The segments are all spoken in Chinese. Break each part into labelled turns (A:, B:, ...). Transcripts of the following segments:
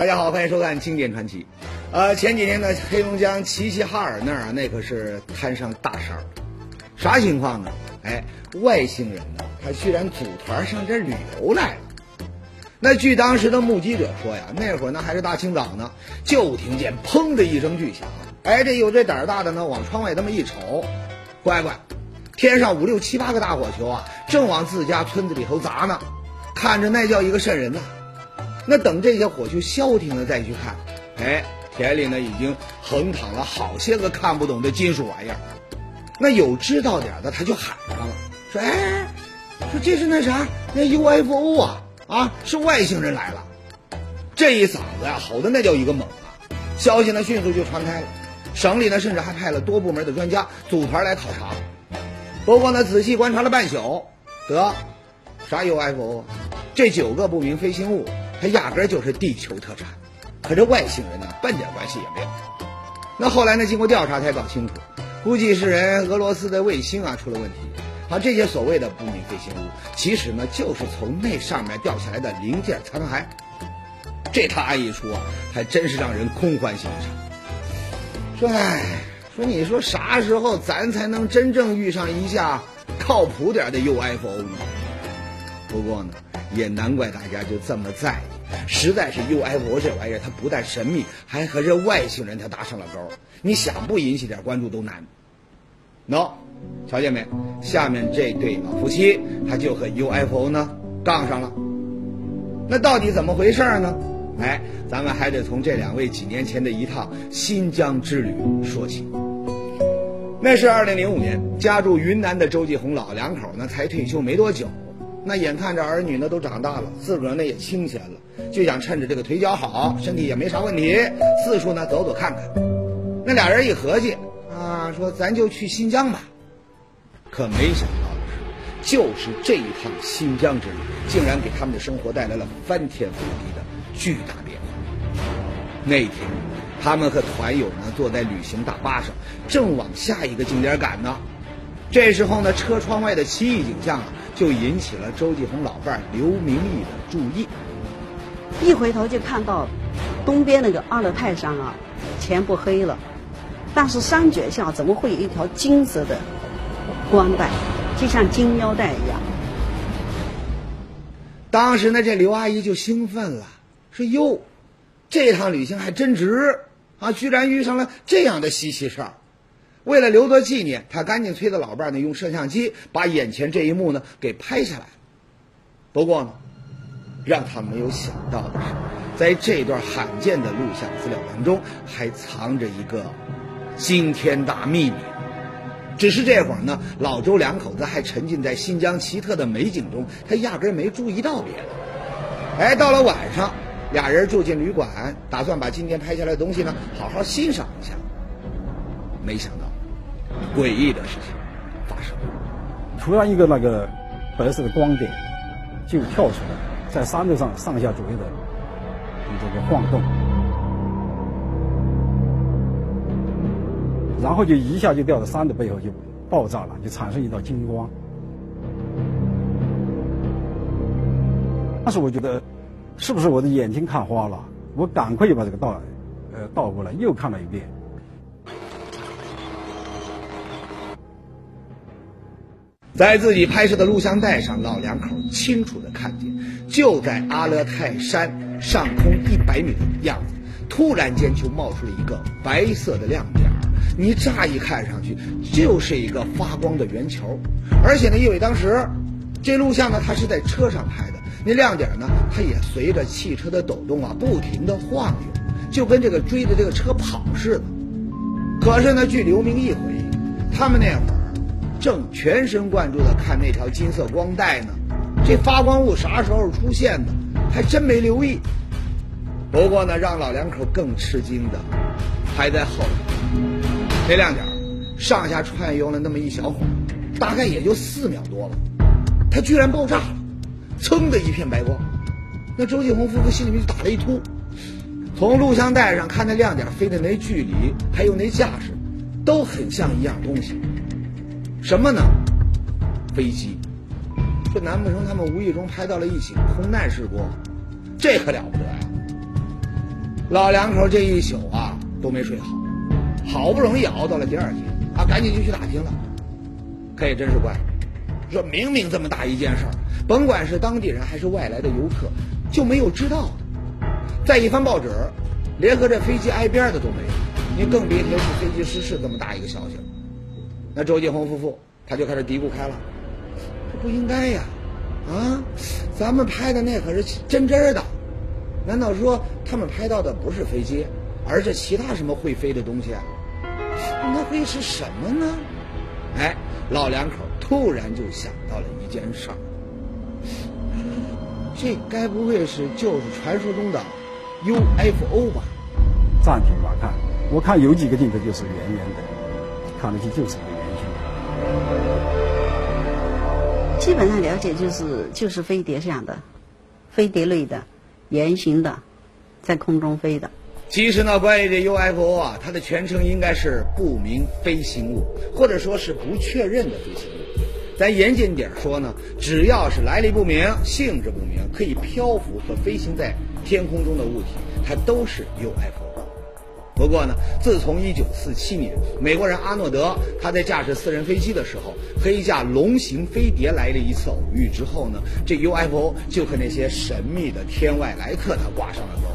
A: 大家好，欢迎收看《经典传奇》。呃，前几天呢，黑龙江齐齐哈尔那儿啊，那可是摊上大事儿，啥情况呢？哎，外星人呢，他居然组团上这儿旅游来了。那据当时的目击者说呀，那会儿呢还是大清早呢，就听见砰的一声巨响。哎，这有这胆儿大的呢，往窗外这么一瞅，乖乖，天上五六七八个大火球啊，正往自家村子里头砸呢，看着那叫一个瘆人呐。那等这些火球消停了再去看，哎，田里呢已经横躺了好些个看不懂的金属玩意儿。那有知道点的他就喊上了，说：“哎，说这是那啥，那 UFO 啊。”啊，是外星人来了！这一嗓子呀，吼的那叫一个猛啊！消息呢迅速就传开了，省里呢甚至还派了多部门的专家组团来考察。不过呢，仔细观察了半宿，得啥 UFO 啊？这九个不明飞行物，它压根儿就是地球特产，和这外星人呢半点关系也没有。那后来呢，经过调查才搞清楚，估计是人俄罗斯的卫星啊出了问题。啊，这些所谓的不明飞行物，其实呢就是从那上面掉下来的零件残骸。这他一出啊，还真是让人空欢喜一场。说，哎，说你说啥时候咱才能真正遇上一架靠谱点的 UFO 呢？不过呢，也难怪大家就这么在意。实在是 UFO 这玩意儿，它不但神秘，还和这外星人它搭上了钩。你想不引起点关注都难。喏。瞧见没？下面这对老夫妻，他就和 UFO 呢杠上了。那到底怎么回事呢？哎，咱们还得从这两位几年前的一趟新疆之旅说起。那是二零零五年，家住云南的周继红老两口呢才退休没多久，那眼看着儿女呢都长大了，自个儿呢也清闲了，就想趁着这个腿脚好，身体也没啥问题，四处呢走走看看。那俩人一合计啊，说咱就去新疆吧。可没想到的是，就是这一趟新疆之旅，竟然给他们的生活带来了翻天覆地的巨大变化。那天，他们和团友呢坐在旅行大巴上，正往下一个景点赶呢。这时候呢，车窗外的奇异景象啊，就引起了周继红老伴儿刘明义的注意。
B: 一回头就看到东边那个阿勒泰山啊，全部黑了，但是山脚下怎么会有一条金色的？光带，就像金腰带一样。
A: 当时呢，这刘阿姨就兴奋了，说：“哟，这趟旅行还真值啊！居然遇上了这样的稀奇事儿。”为了留作纪念，他赶紧催着老伴儿呢，用摄像机把眼前这一幕呢给拍下来。不过呢，让他没有想到的是，在这段罕见的录像资料当中，还藏着一个惊天大秘密。只是这会儿呢，老周两口子还沉浸在新疆奇特的美景中，他压根没注意到别的。哎，到了晚上，俩人住进旅馆，打算把今天拍下来的东西呢，好好欣赏一下。没想到，诡异的事情发生了。
C: 突然，一个那个白色的光点就跳出来，在山头上上下左右的这个晃动。然后就一下就掉到山的背后，就爆炸了，就产生一道金光。当时我觉得，是不是我的眼睛看花了？我赶快就把这个倒，呃，倒过来又看了一遍。
A: 在自己拍摄的录像带上，老两口清楚的看见，就在阿勒泰山上空一百米的样子，突然间就冒出了一个白色的亮点。你乍一看上去就是一个发光的圆球，而且呢，因为当时这录像呢，它是在车上拍的，那亮点呢，它也随着汽车的抖动啊，不停的晃悠，就跟这个追着这个车跑似的。可是呢，据刘明义回忆，他们那会儿正全神贯注的看那条金色光带呢，这发光物啥时候出现的，还真没留意。不过呢，让老两口更吃惊的还在后头。这亮点上下串悠了那么一小会儿，大概也就四秒多了，它居然爆炸了，噌的一片白光。那周继红夫妇心里面就打了一突。从录像带上看那亮点飞的那距离，还有那架势，都很像一样东西。什么呢？飞机。这难不成他们无意中拍到了一起空难事故？这可了不得呀！老两口这一宿啊都没睡好，好不容易熬到了第二天啊，赶紧就去打听了。可也真是怪，说明明这么大一件事儿，甭管是当地人还是外来的游客，就没有知道的。再一翻报纸，连和这飞机挨边的都没有，你更别提是飞机失事这么大一个消息了。周继红夫妇他就开始嘀咕开了，这不应该呀，啊，咱们拍的那可是真真的，难道说他们拍到的不是飞机，而是其他什么会飞的东西？那会是什么呢？哎。老两口突然就想到了一件事儿，这该不会是就是传说中的 UFO 吧？
C: 暂停吧，看，我看有几个镜头就是圆圆的，看上去就是。
B: 基本上了解就是就是飞碟这样的，飞碟类的，圆形的，在空中飞的。
A: 其实呢，关于这 UFO 啊，它的全称应该是不明飞行物，或者说是不确认的飞行物。咱严谨点说呢，只要是来历不明、性质不明、可以漂浮和飞行在天空中的物体，它都是 UFO。不过呢，自从1947年美国人阿诺德他在驾驶私人飞机的时候和一架龙形飞碟来了一次偶遇之后呢，这 UFO 就和那些神秘的天外来客他挂上了钩。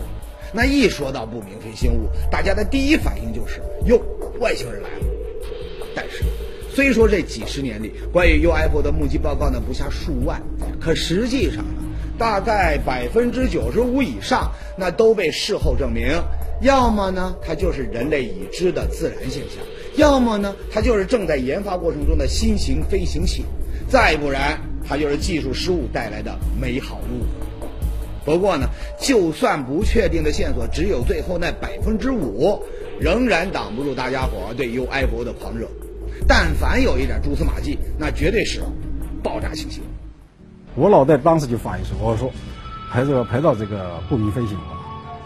A: 那一说到不明飞行物，大家的第一反应就是哟，外星人来了。但是，虽说这几十年里关于 UFO 的目击报告呢不下数万，可实际上呢，大概百分之九十五以上，那都被事后证明，要么呢它就是人类已知的自然现象，要么呢它就是正在研发过程中的新型飞行器，再不然它就是技术失误带来的美好误会。不过呢，就算不确定的线索只有最后那百分之五，仍然挡不住大家伙对 UFO 的狂热。但凡有一点蛛丝马迹，那绝对是爆炸信息。
C: 我脑袋当时就反应说：“我说，拍着拍到这个不明飞行物，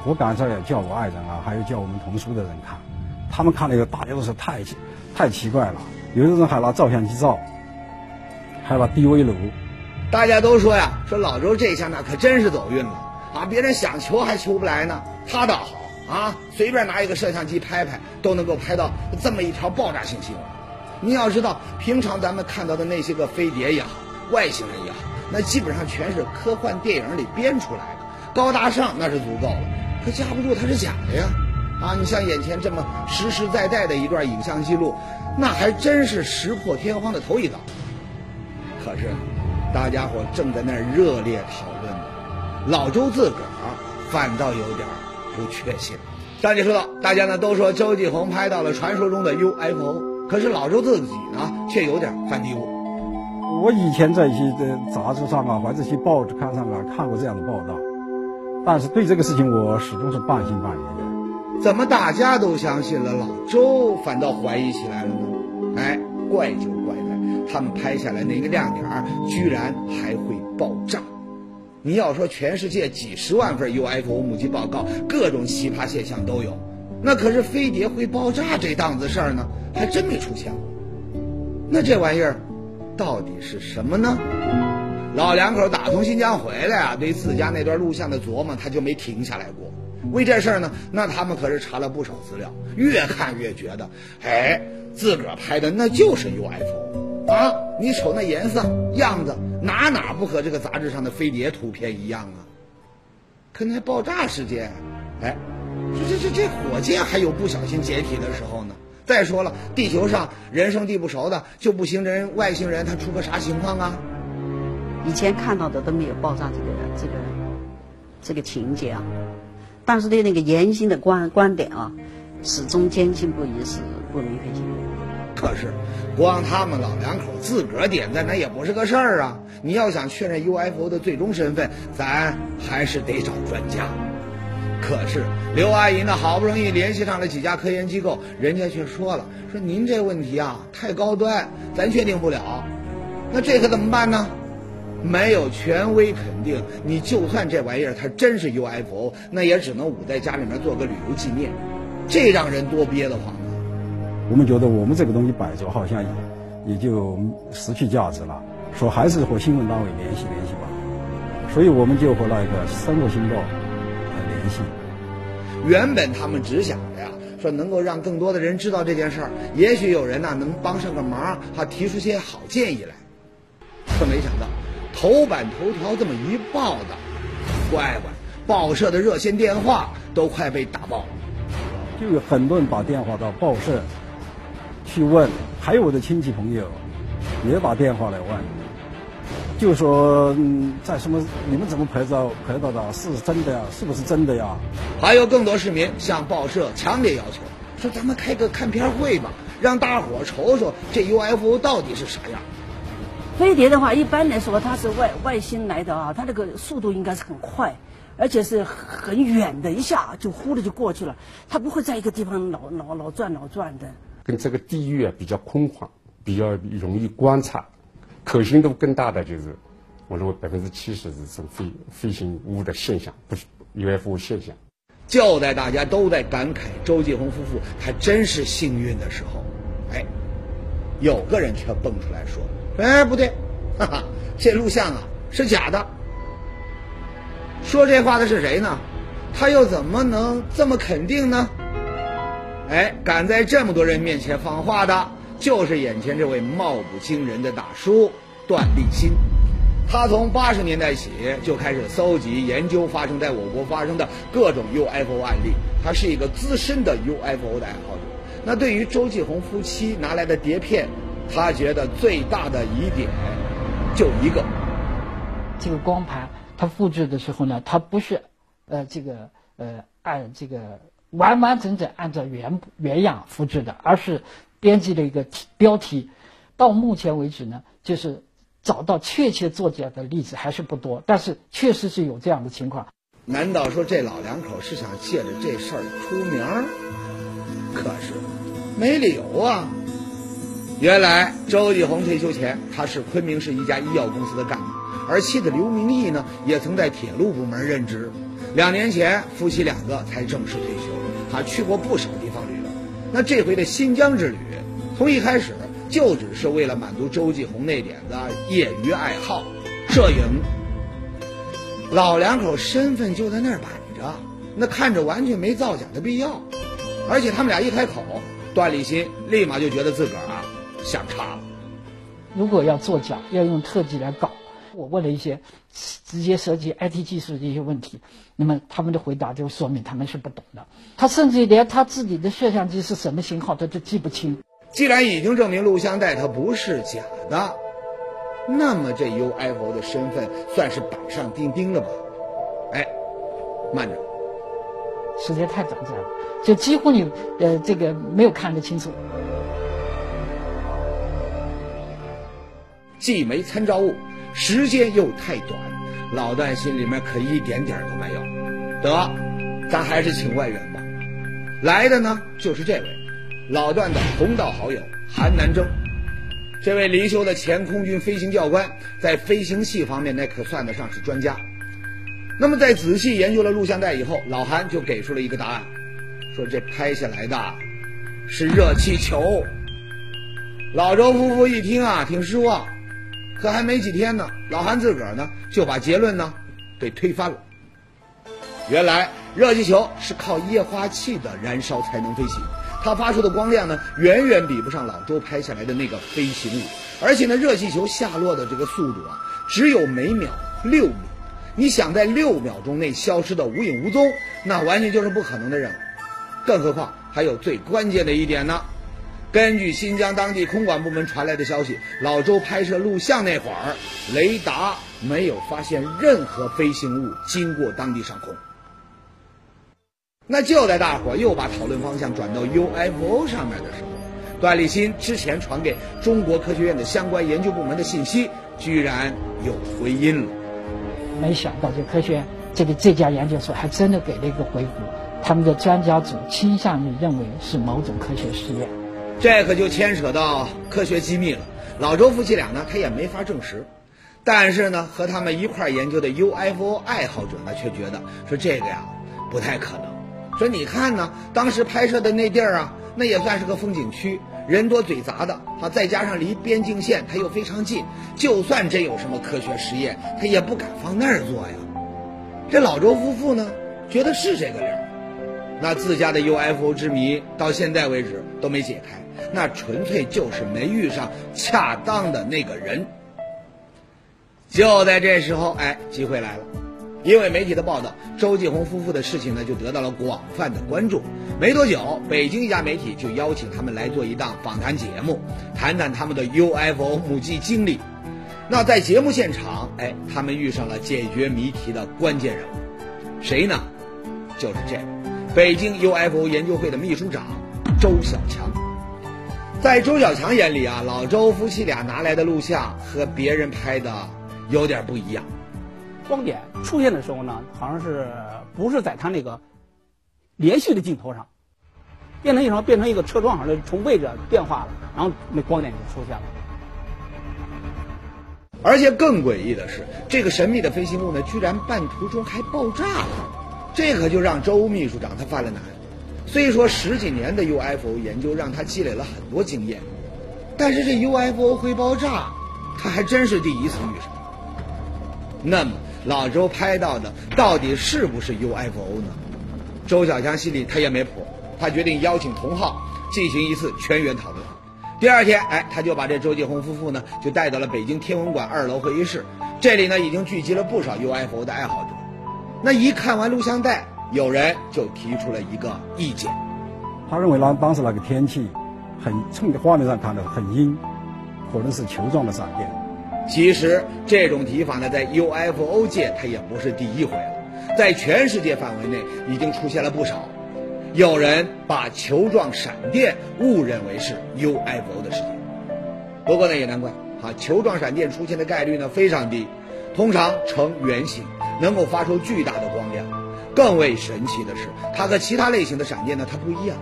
C: 我赶快叫我爱人啊，还有叫我们同书的人看，他们看那个大家都说太太奇怪了，有的人还拿照相机照，还拿 DV 录。”
A: 大家都说呀，说老周这下那可真是走运了啊！别人想求还求不来呢，他倒好啊，随便拿一个摄像机拍拍，都能够拍到这么一条爆炸性新闻。你要知道，平常咱们看到的那些个飞碟也好，外星人也好，那基本上全是科幻电影里编出来的，高大上那是足够了，可架不住它是假的呀！啊，你像眼前这么实实在在的一段影像记录，那还真是石破天荒的头一遭。可是。大家伙正在那儿热烈讨论呢，老周自个儿反倒有点不确信。上节说到，大家呢都说周继红拍到了传说中的 UFO，可是老周自己呢却有点犯嘀咕。
C: 我以前在一些杂志上啊，或者一些报纸刊上啊看过这样的报道，但是对这个事情我始终是半信半疑的。
A: 怎么大家都相信了，老周反倒怀疑起来了呢？哎，怪就怪在。他们拍下来那个亮点儿，居然还会爆炸！你要说全世界几十万份 UFO 目击报告，各种奇葩现象都有，那可是飞碟会爆炸这档子事儿呢，还真没出现过。那这玩意儿到底是什么呢？老两口打从新疆回来啊，对自家那段录像的琢磨，他就没停下来过。为这事儿呢，那他们可是查了不少资料，越看越觉得，哎，自个儿拍的那就是 UFO。啊！你瞅那颜色样子，哪哪不和这个杂志上的飞碟图片一样啊？可那爆炸事件，哎，这这这这火箭还有不小心解体的时候呢。再说了，地球上人生地不熟的，就不行，人外星人他出个啥情况啊？
B: 以前看到的都没有爆炸这个这个这个情节啊，但是对那个严星的观观点啊，始终坚信不疑是不明飞行。
A: 可是。光他们老两口自个儿点赞那也不是个事儿啊！你要想确认 UFO 的最终身份，咱还是得找专家。可是刘阿姨呢，好不容易联系上了几家科研机构，人家却说了：“说您这问题啊太高端，咱确定不了。”那这可怎么办呢？没有权威肯定，你就算这玩意儿它真是 UFO，那也只能捂在家里面做个旅游纪念，这让人多憋得慌。
C: 我们觉得我们这个东西摆着好像也也就失去价值了，说还是和新闻单位联系联系吧，所以我们就和那个《生活新报》联系。
A: 原本他们只想着呀，说能够让更多的人知道这件事儿，也许有人呢能帮上个忙，还提出些好建议来。可没想到，头版头条这么一报道，乖乖，报社的热线电话都快被打爆了。
C: 就有很多人打电话到报社去问，还有我的亲戚朋友也打电话来问，就说嗯，在什么你们怎么拍照拍到的？是真的呀？是不是真的呀？
A: 还有更多市民向报社强烈要求，说咱们开个看片会吧，让大伙瞅瞅这 UFO 到底是啥样。
D: 飞碟的话，一般来说它是外外星来的啊，它那个速度应该是很快，而且是很远的，一下就呼的就过去了，它不会在一个地方老老老转老转的。
E: 跟这个地域啊比较空旷，比较容易观察，可信度更大的就是，我认为百分之七十是这种飞飞行物的现象，不是 UFO 现象。
A: 就在大家都在感慨周继红夫妇还真是幸运的时候，哎，有个人却蹦出来说。哎，不对，哈哈，这录像啊是假的。说这话的是谁呢？他又怎么能这么肯定呢？哎，敢在这么多人面前放话的，就是眼前这位貌不惊人的大叔段立新。他从八十年代起就开始搜集研究发生在我国发生的各种 UFO 案例，他是一个资深的 UFO 的爱好者。那对于周继红夫妻拿来的碟片。他觉得最大的疑点就一个，
F: 这个光盘它复制的时候呢，它不是呃这个呃按这个完完整整按照原原样复制的，而是编辑了一个标题。到目前为止呢，就是找到确切作者的例子还是不多，但是确实是有这样的情况。
A: 难道说这老两口是想借着这事儿出名儿？可是没理由啊。原来周继红退休前，他是昆明市一家医药公司的干部，而妻子刘明义呢，也曾在铁路部门任职。两年前，夫妻两个才正式退休。他去过不少地方旅游。那这回的新疆之旅，从一开始就只是为了满足周继红那点子业余爱好——摄影。老两口身份就在那儿摆着，那看着完全没造假的必要。而且他们俩一开口，段立新立马就觉得自个儿。想差了。
F: 如果要作假，要用特技来搞。我问了一些直接涉及 IT 技术的一些问题，那么他们的回答就说明他们是不懂的。他甚至连他自己的摄像机是什么型号他都记不清。
A: 既然已经证明录像带它不是假的，那么这 UFO 的身份算是板上钉钉了吧？哎，慢着，
F: 时间太短暂了，就几乎你呃这个没有看得清楚。
A: 既没参照物，时间又太短，老段心里面可一点点都没有。得，咱还是请外援吧。来的呢，就是这位老段的同道好友韩南征。这位离休的前空军飞行教官，在飞行器方面那可算得上是专家。那么在仔细研究了录像带以后，老韩就给出了一个答案，说这拍下来的是热气球。老周夫妇一听啊，挺失望。可还没几天呢，老韩自个儿呢就把结论呢给推翻了。原来热气球是靠液化气的燃烧才能飞行，它发出的光亮呢远远比不上老周拍下来的那个飞行物，而且呢热气球下落的这个速度啊只有每秒六米，你想在六秒钟内消失的无影无踪，那完全就是不可能的任务。更何况还有最关键的一点呢。根据新疆当地空管部门传来的消息，老周拍摄录像那会儿，雷达没有发现任何飞行物经过当地上空。那就在大伙又把讨论方向转到 UFO 上面的时候，段立新之前传给中国科学院的相关研究部门的信息，居然有回音了。
F: 没想到这科学院这个这家研究所还真的给了一个回复，他们的专家组倾向于认为是某种科学实验。
A: 这可就牵扯到科学机密了。老周夫妻俩呢，他也没法证实。但是呢，和他们一块研究的 UFO 爱好者呢，却觉得说这个呀不太可能。说你看呢，当时拍摄的那地儿啊，那也算是个风景区，人多嘴杂的啊，再加上离边境线它又非常近，就算真有什么科学实验，他也不敢放那儿做呀。这老周夫妇呢，觉得是这个理儿。那自家的 UFO 之谜到现在为止都没解开，那纯粹就是没遇上恰当的那个人。就在这时候，哎，机会来了，因为媒体的报道，周继红夫妇的事情呢就得到了广泛的关注。没多久，北京一家媒体就邀请他们来做一档访谈节目，谈谈他们的 UFO 目击经历。那在节目现场，哎，他们遇上了解决谜题的关键人物，谁呢？就是这个北京 UFO 研究会的秘书长周小强。在周小强眼里啊，老周夫妻俩拿来的录像和别人拍的有点不一样。
G: 光点出现的时候呢，好像是不是在他那个连续的镜头上，变成一条变成一个车窗上的从位置变化了，然后那光点就出现了。
A: 而且更诡异的是，这个神秘的飞行物呢，居然半途中还爆炸了，这可就让周秘书长他犯了难。虽说十几年的 UFO 研究让他积累了很多经验，但是这 UFO 会爆炸，他还真是第一次遇上。那么老周拍到的到底是不是 UFO 呢？周小强心里他也没谱，他决定邀请同好进行一次全员讨论。第二天，哎，他就把这周继红夫妇呢，就带到了北京天文馆二楼会议室。这里呢，已经聚集了不少 UFO 的爱好者。那一看完录像带，有人就提出了一个意见，
C: 他认为呢，当时那个天气很，从画面上看的很阴，可能是球状的闪电。
A: 其实这种提法呢，在 UFO 界它也不是第一回了，在全世界范围内已经出现了不少。有人把球状闪电误认为是 UFO 的事件，不过呢也难怪，啊，球状闪电出现的概率呢非常低，通常呈圆形，能够发出巨大的。更为神奇的是，它和其他类型的闪电呢它不一样，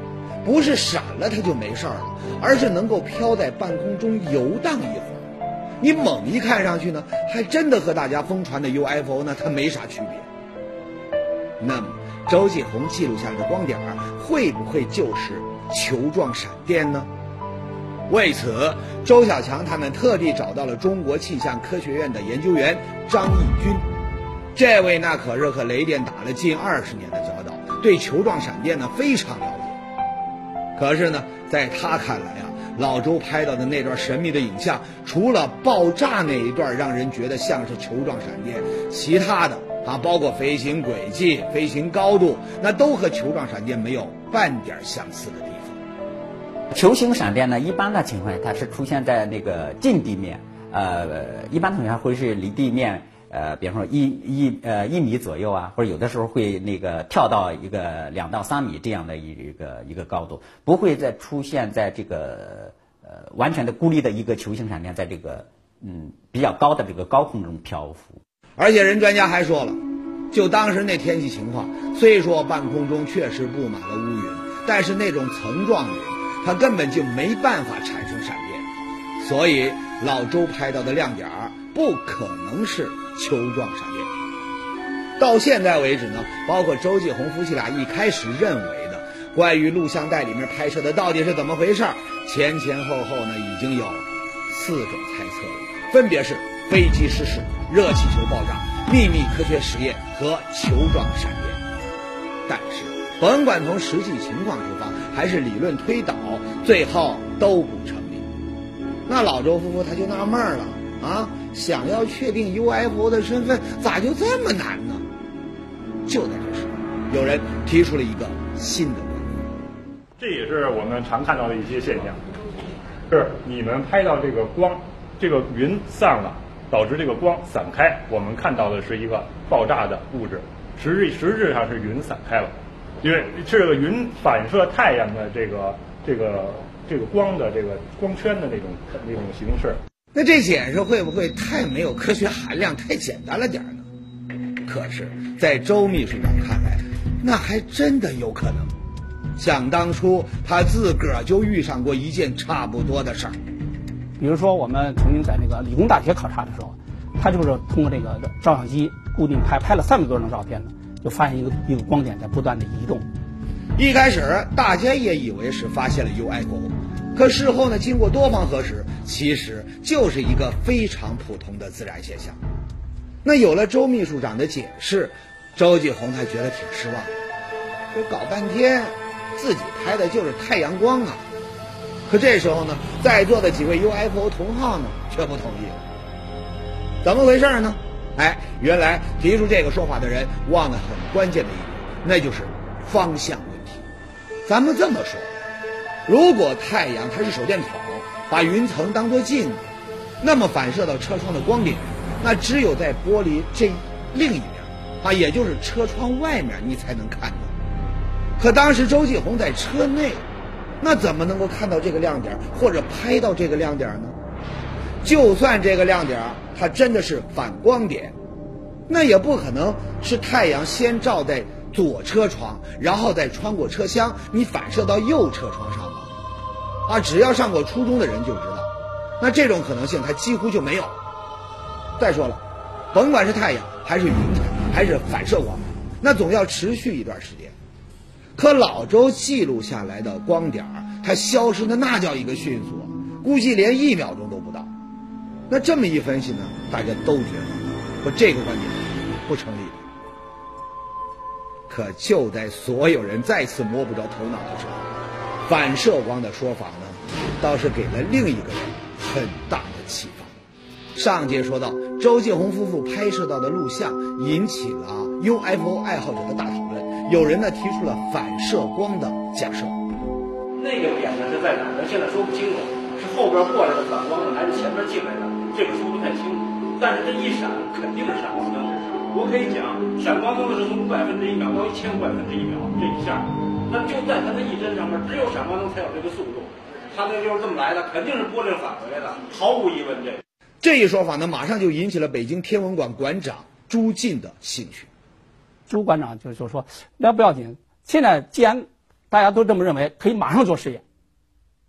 A: 不是闪了它就没事儿了，而是能够飘在半空中游荡一会儿。你猛一看上去呢，还真的和大家疯传的 UFO 呢它没啥区别。那么。周继红记录下来的光点儿会不会就是球状闪电呢？为此，周小强他们特地找到了中国气象科学院的研究员张义军。这位那可是和雷电打了近二十年的交道，对球状闪电呢非常了解。可是呢，在他看来啊，老周拍到的那段神秘的影像，除了爆炸那一段让人觉得像是球状闪电，其他的。啊，包括飞行轨迹、飞行高度，那都和球状闪电没有半点相似的地方。
H: 球形闪电呢，一般的情况下它是出现在那个近地面，呃，一般情况下会是离地面呃，比方说一一呃一米左右啊，或者有的时候会那个跳到一个两到三米这样的一个一个高度，不会再出现在这个呃完全的孤立的一个球形闪电在这个嗯比较高的这个高空中漂浮。
A: 而且人专家还说了，就当时那天气情况，虽说半空中确实布满了乌云，但是那种层状云，它根本就没办法产生闪电，所以老周拍到的亮点儿不可能是球状闪电。到现在为止呢，包括周继红夫妻俩一开始认为的关于录像带里面拍摄的到底是怎么回事儿，前前后后呢已经有四种猜测了，分别是。飞机失事、热气球爆炸、秘密科学实验和球状闪电，但是甭管从实际情况出发，还是理论推导，最后都不成。那老周夫妇他就纳闷了啊，想要确定 UFO 的身份，咋就这么难呢？就在这时，有人提出了一个新的观点，
I: 这也是我们常看到的一些现象，是你们拍到这个光，这个云散了。导致这个光散开，我们看到的是一个爆炸的物质，实质实质上是云散开了，因为这个云反射太阳的这个这个这个光的这个光圈的那种那种形式。
A: 那这解释会不会太没有科学含量，太简单了点呢？可是，在周秘书长看来，那还真的有可能。想当初，他自个儿就遇上过一件差不多的事儿。
G: 比如说，我们曾经在那个理工大学考察的时候，他就是通过这个照相机固定拍，拍了三百多张照片呢，就发现一个一个光点在不断的移动。
A: 一开始大家也以为是发现了 UFO，可事后呢，经过多方核实，其实就是一个非常普通的自然现象。那有了周秘书长的解释，周继红才觉得挺失望。这搞半天，自己拍的就是太阳光啊！可这时候呢，在座的几位 UFO 同好呢，却不同意。怎么回事呢？哎，原来提出这个说法的人忘了很关键的一点，那就是方向问题。咱们这么说，如果太阳它是手电筒，把云层当作镜子，那么反射到车窗的光点，那只有在玻璃这另一边啊，也就是车窗外面，你才能看到。可当时周继红在车内，那怎么能够看到这个亮点，或者拍到这个亮点呢？就算这个亮点它真的是反光点，那也不可能是太阳先照在左车窗，然后再穿过车厢，你反射到右车窗上？啊，只要上过初中的人就知道，那这种可能性它几乎就没有。再说了，甭管是太阳还是云彩还是反射光，那总要持续一段时间。可老周记录下来的光点儿它消失的那叫一个迅速，估计连一秒钟都不到。那这么一分析呢，大家都觉得说这个观点不成立。可就在所有人再次摸不着头脑的时候，反射光的说法呢，倒是给了另一个人很大的启发。上节说到，周继红夫妇拍摄到的录像引起了 UFO 爱好者的大讨论，有人呢提出了反射光的假设。
G: 那个点呢是在哪儿？现在说不清楚，是后边过来的反光呢，还是前边进来的？这个说不太清楚。但是这一闪肯定是闪光灯。我可以讲，闪光灯的是从五百分之一秒到一千五百分之一秒这一下，那就在它的一帧上面，只有闪光灯才有这个速度。它那就是这么来的，肯定是玻璃返回来的，毫无疑问。这
A: 这一说法呢，马上就引起了北京天文馆馆长朱进的兴趣。
G: 朱馆长就就说：“那不要紧，现在既然大家都这么认为，可以马上做试验，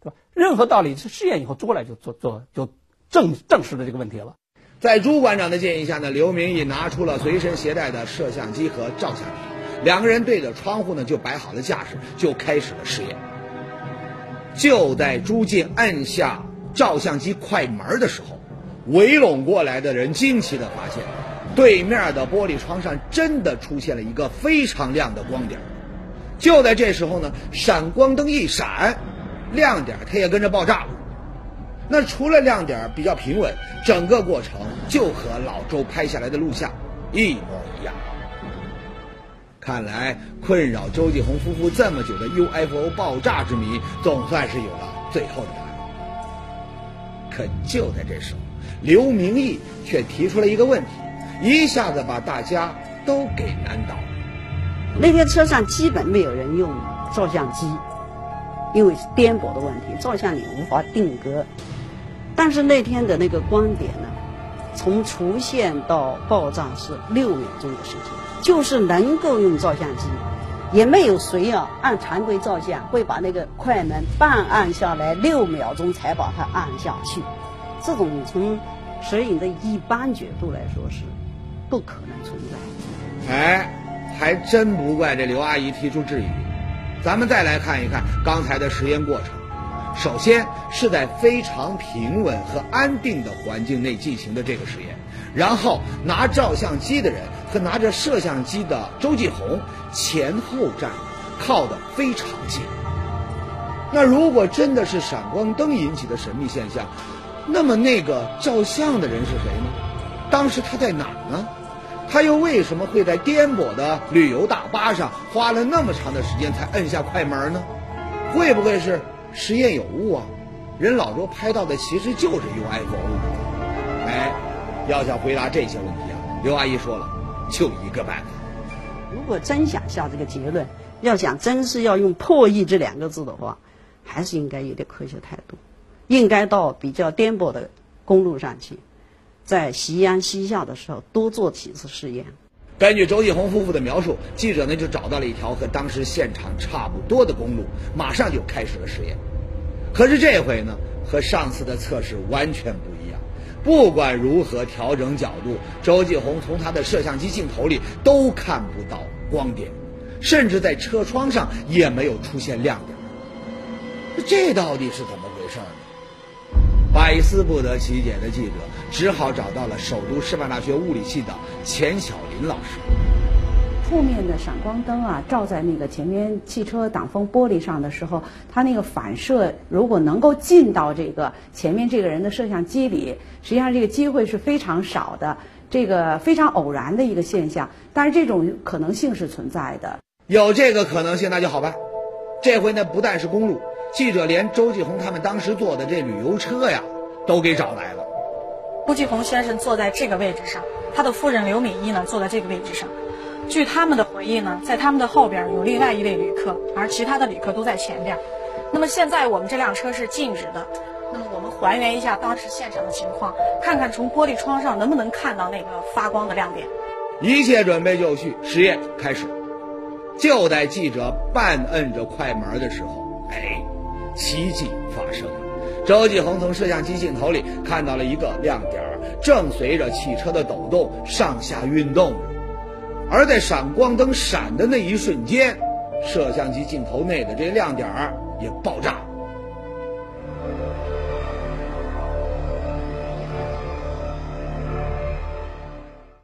G: 对吧？任何道理是试验以后做来就做做就证证实了这个问题了。”
A: 在朱馆长的建议下呢，刘明义拿出了随身携带的摄像机和照相机，两个人对着窗户呢就摆好了架势，就开始了实验。就在朱进按下照相机快门的时候，围拢过来的人惊奇的发现，对面的玻璃窗上真的出现了一个非常亮的光点。就在这时候呢，闪光灯一闪，亮点它也跟着爆炸了。那除了亮点比较平稳，整个过程就和老周拍下来的录像一模一样。看来困扰周继红夫妇这么久的 UFO 爆炸之谜，总算是有了最后的答案。可就在这时候，刘明义却提出了一个问题，一下子把大家都给难倒了。
B: 那天车上基本没有人用照相机，因为是颠簸的问题，照相你无法定格。但是那天的那个光点呢，从出现到爆炸是六秒钟的时间，就是能够用照相机，也没有谁啊按常规照相会把那个快门半按下来，六秒钟才把它按下去，这种从摄影的一般角度来说是不可能存在。
A: 哎，还真不怪这刘阿姨提出质疑。咱们再来看一看刚才的实验过程。首先是在非常平稳和安定的环境内进行的这个实验，然后拿照相机的人和拿着摄像机的周继红前后站，靠得非常近。那如果真的是闪光灯引起的神秘现象，那么那个照相的人是谁呢？当时他在哪儿呢？他又为什么会在颠簸的旅游大巴上花了那么长的时间才摁下快门呢？会不会是？实验有误啊！人老周拍到的其实就是 UFO。哎，要想回答这些问题啊，刘阿姨说了，就一个办法。
B: 如果真想下这个结论，要想真是要用破译这两个字的话，还是应该有点科学态度，应该到比较颠簸的公路上去，在夕阳西下的时候多做几次试验。
A: 根据周继红夫妇的描述，记者呢就找到了一条和当时现场差不多的公路，马上就开始了实验。可是这回呢，和上次的测试完全不一样。不管如何调整角度，周继红从他的摄像机镜头里都看不到光点，甚至在车窗上也没有出现亮点。这到底是怎么回事呢？百思不得其解的记者只好找到了首都师范大学物理系的钱小林老师。
J: 后面的闪光灯啊，照在那个前面汽车挡风玻璃上的时候，它那个反射如果能够进到这个前面这个人的摄像机里，实际上这个机会是非常少的，这个非常偶然的一个现象。但是这种可能性是存在的。
A: 有这个可能性，那就好办。这回呢，不但是公路，记者连周继红他们当时坐的这旅游车呀，都给找来了。
K: 周继红先生坐在这个位置上，他的夫人刘敏仪呢坐在这个位置上。据他们的回忆呢，在他们的后边有另外一位旅客，而其他的旅客都在前边。那么现在我们这辆车是静止的，那么我们还原一下当时现场的情况，看看从玻璃窗上能不能看到那个发光的亮点。
A: 一切准备就绪，实验开始。就在记者半摁着快门的时候，哎，奇迹发生了。周继红从摄像机镜头里看到了一个亮点儿，正随着汽车的抖动上下运动。而在闪光灯闪的那一瞬间，摄像机镜头内的这亮点儿也爆炸。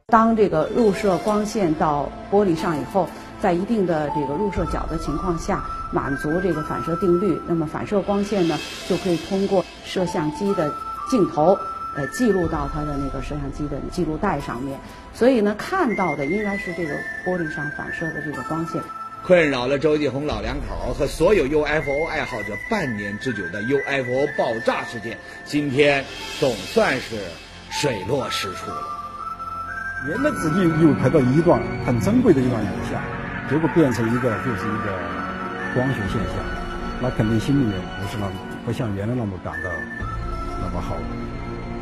J: 当这个入射光线到玻璃上以后，在一定的这个入射角的情况下，满足这个反射定律，那么反射光线呢，就可以通过摄像机的镜头，呃，记录到它的那个摄像机的记录带上面。所以呢，看到的应该是这个玻璃上反射的这个光线。
A: 困扰了周继红老两口和所有 UFO 爱好者半年之久的 UFO 爆炸事件，今天总算是水落石出了。
C: 原来自己以为拍到一段很珍贵的一段影像，结果变成一个就是一个光学现象，那肯定心里面不是那么不像原来那么感到那么好，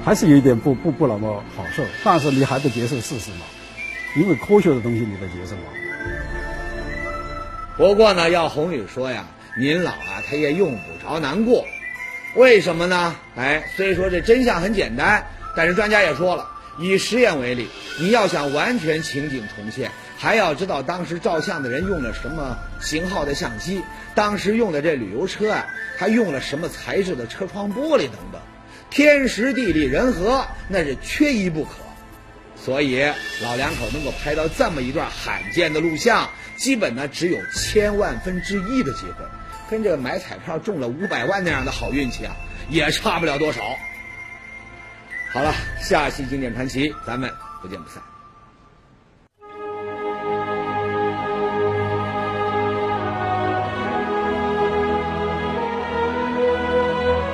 C: 还是有一点不不不那么好受。但是你还得接受事实嘛，因为科学的东西你得接受嘛。
A: 不过呢，要宏宇说呀，您老啊，他也用不着难过，为什么呢？哎，虽说这真相很简单，但是专家也说了，以实验为例，你要想完全情景重现，还要知道当时照相的人用了什么型号的相机，当时用的这旅游车啊，它用了什么材质的车窗玻璃等等，天时地利人和，那是缺一不可。所以老两口能够拍到这么一段罕见的录像，基本呢只有千万分之一的机会，跟这买彩票中了五百万那样的好运气啊，也差不了多少。好了，下期经典传奇，咱们不见不散。